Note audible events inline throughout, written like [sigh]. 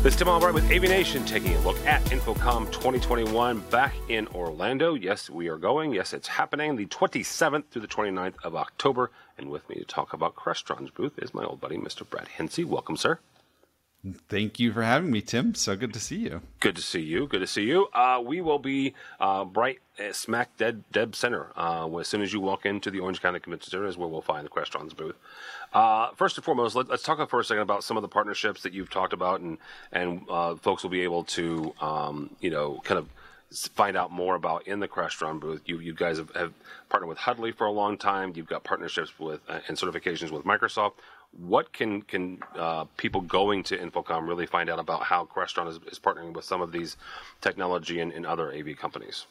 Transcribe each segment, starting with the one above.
This is Tim Albright with AVNation, taking a look at InfoComm 2021 back in Orlando. Yes, we are going. Yes, it's happening the 27th through the 29th of October. And with me to talk about Crestron's booth is my old buddy, Mr. Brad Hinsey. Welcome, sir. Thank you for having me, Tim. So good to see you. Good to see you. Good to see you. Uh, we will be uh, bright smack dead dead center. Uh, as soon as you walk into the Orange County Convention Center is where we'll find the Crestron's booth. Uh, first and foremost, let, us talk for a second about some of the partnerships that you've talked about, and and uh, folks will be able to um, you know kind of find out more about in the Crestron booth. You you guys have, have partnered with Huddly for a long time. You've got partnerships with uh, and certifications with Microsoft. What can can uh, people going to InfoComm really find out about how Crestron is, is partnering with some of these technology and, and other AV companies?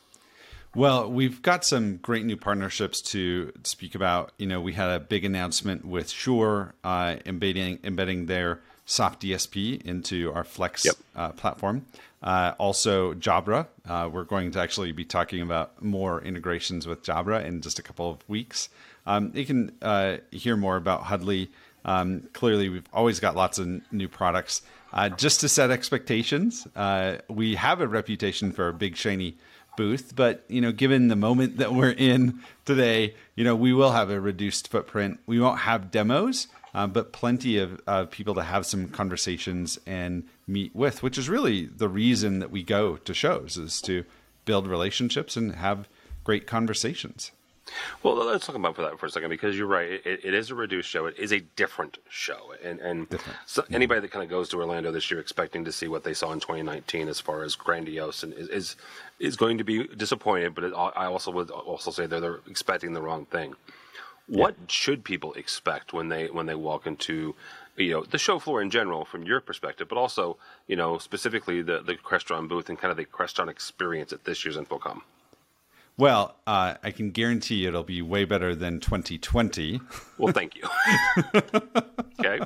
Well, we've got some great new partnerships to speak about. You know, we had a big announcement with Shure uh, embedding embedding their soft DSP into our Flex Yep. uh, platform. Uh, also, Jabra. Uh, we're going to actually be talking about more integrations with Jabra in just a couple of weeks. Um, you can uh, hear more about Huddly. Um, clearly, we've always got lots of new products. Uh, just to set expectations, uh, we have a reputation for a big shiny booth, but you know, given the moment that we're in today, you know, we will have a reduced footprint. We won't have demos, uh, but plenty of people to have some conversations and meet with, which is really the reason that we go to shows is to build relationships and have great conversations. Well, let's talk about for that for a second because you're right. It, it is a reduced show. It is a different show, and and so mm-hmm. anybody that kind of goes to Orlando this year expecting to see what they saw in 2019 as far as grandiose and is is, is going to be disappointed. But it, I also would also say that they're expecting the wrong thing. What should people expect when they when they walk into you know the show floor in general from your perspective, but also you know specifically the the Crestron booth and kind of the Crestron experience at this year's InfoComm? Well, uh, I can guarantee it'll be way better than 2020. Well, thank you. [laughs] okay.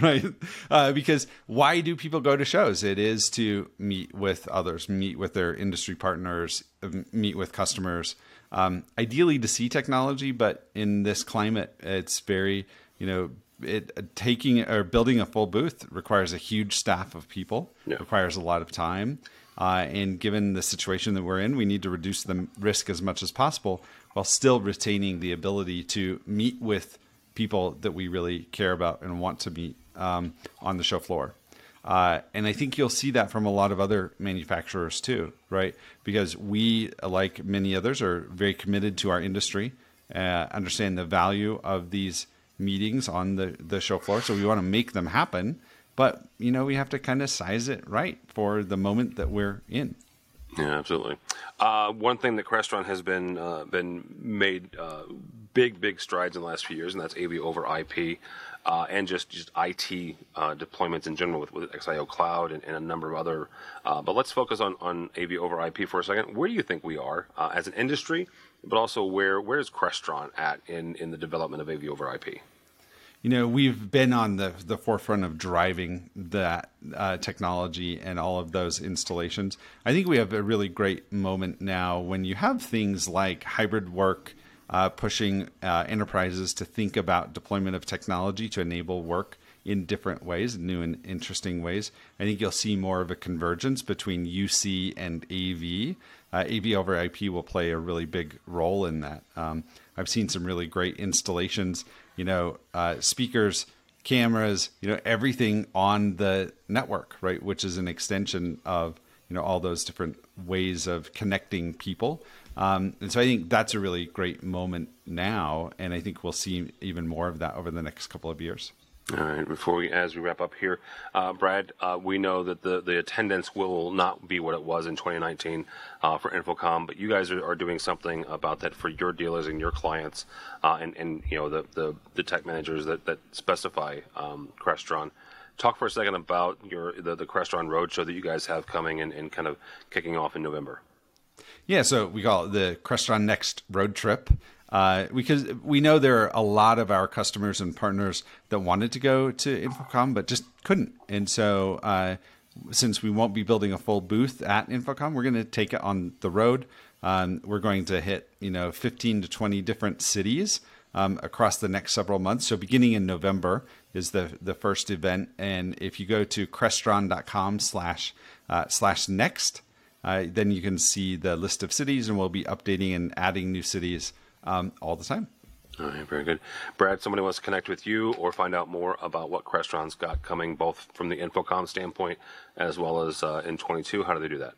right? Uh, because why do people go to shows? It is to meet with others, meet with their industry partners, um, meet with customers. Um, ideally, to see technology, but in this climate, it's very you know. It taking or building a full booth requires a huge staff of people. Yeah. Requires a lot of time, uh, and given the situation that we're in, we need to reduce the risk as much as possible while still retaining the ability to meet with people that we really care about and want to meet um, on the show floor. Uh, and I think you'll see that from a lot of other manufacturers too, right? Because we, like many others, are very committed to our industry, uh, understand the value of these meetings on the, the show floor. So we want to make them happen. But, you know, we have to kind of size it right for the moment that we're in. Yeah, absolutely. Uh, one thing that Crestron has been uh, been made uh, big, big strides in the last few years, and that's AV over IP, uh, and just just IT uh, deployments in general with, with XIO Cloud and, and a number of other. Uh, but let's focus on, on AV over IP for a second. Where do you think we are as an industry, but also where where is Crestron at in, in the development of AV over IP? You know, we've been on the the forefront of driving that uh, technology and all of those installations. I think we have a really great moment now when you have things like hybrid work, uh, pushing uh, enterprises to think about deployment of technology to enable work in different ways, new and interesting ways. I think you'll see more of a convergence between UC and AV. Uh, AV over IP will play a really big role in that. Um, I've seen some really great installations. You know, uh, speakers, cameras, you know, everything on the network, right? Which is an extension of you know all those different ways of connecting people. Um, and so I think that's a really great moment now, and I think we'll see even more of that over the next couple of years. All right. Before we, as we wrap up here, uh, Brad, uh, we know that the, the attendance will not be what it was in 2019 uh, for InfoComm, but you guys are, are doing something about that for your dealers and your clients, uh, and and you know the the, the tech managers that that specify um, Crestron. Talk for a second about your the, the Crestron Roadshow that you guys have coming and, and kind of kicking off in November. Yeah, so we call it the Crestron Next Road Trip. Uh, because we know there are a lot of our customers and partners that wanted to go to InfoComm but just couldn't. And so, uh, since we won't be building a full booth at InfoComm, we're going to take it on the road. Um, we're going to hit you know 15 to 20 different cities um, across the next several months. So beginning in November is the the first event, and if you go to crestron.com slash uh, slash next, uh, then you can see the list of cities, and we'll be updating and adding new cities um, all the time. All right, very good. Brad, somebody wants to connect with you or find out more about what Crestron's got coming, both from the InfoComm standpoint as well as uh, in 22. How do they do that?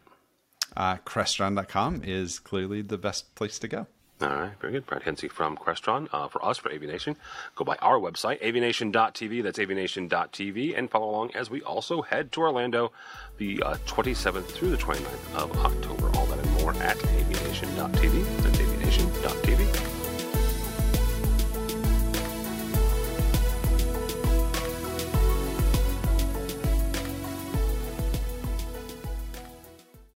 Uh, Crestron.com is clearly the best place to go. All right, very good. Brad Hensey from Crestron. Uh, for us, for AVNation, go by our website, avnation.tv. That's avnation.tv. And follow along as we also head to Orlando the uh, 27th through the 29th of October. All that and more at avnation.tv. That's avnation.tv.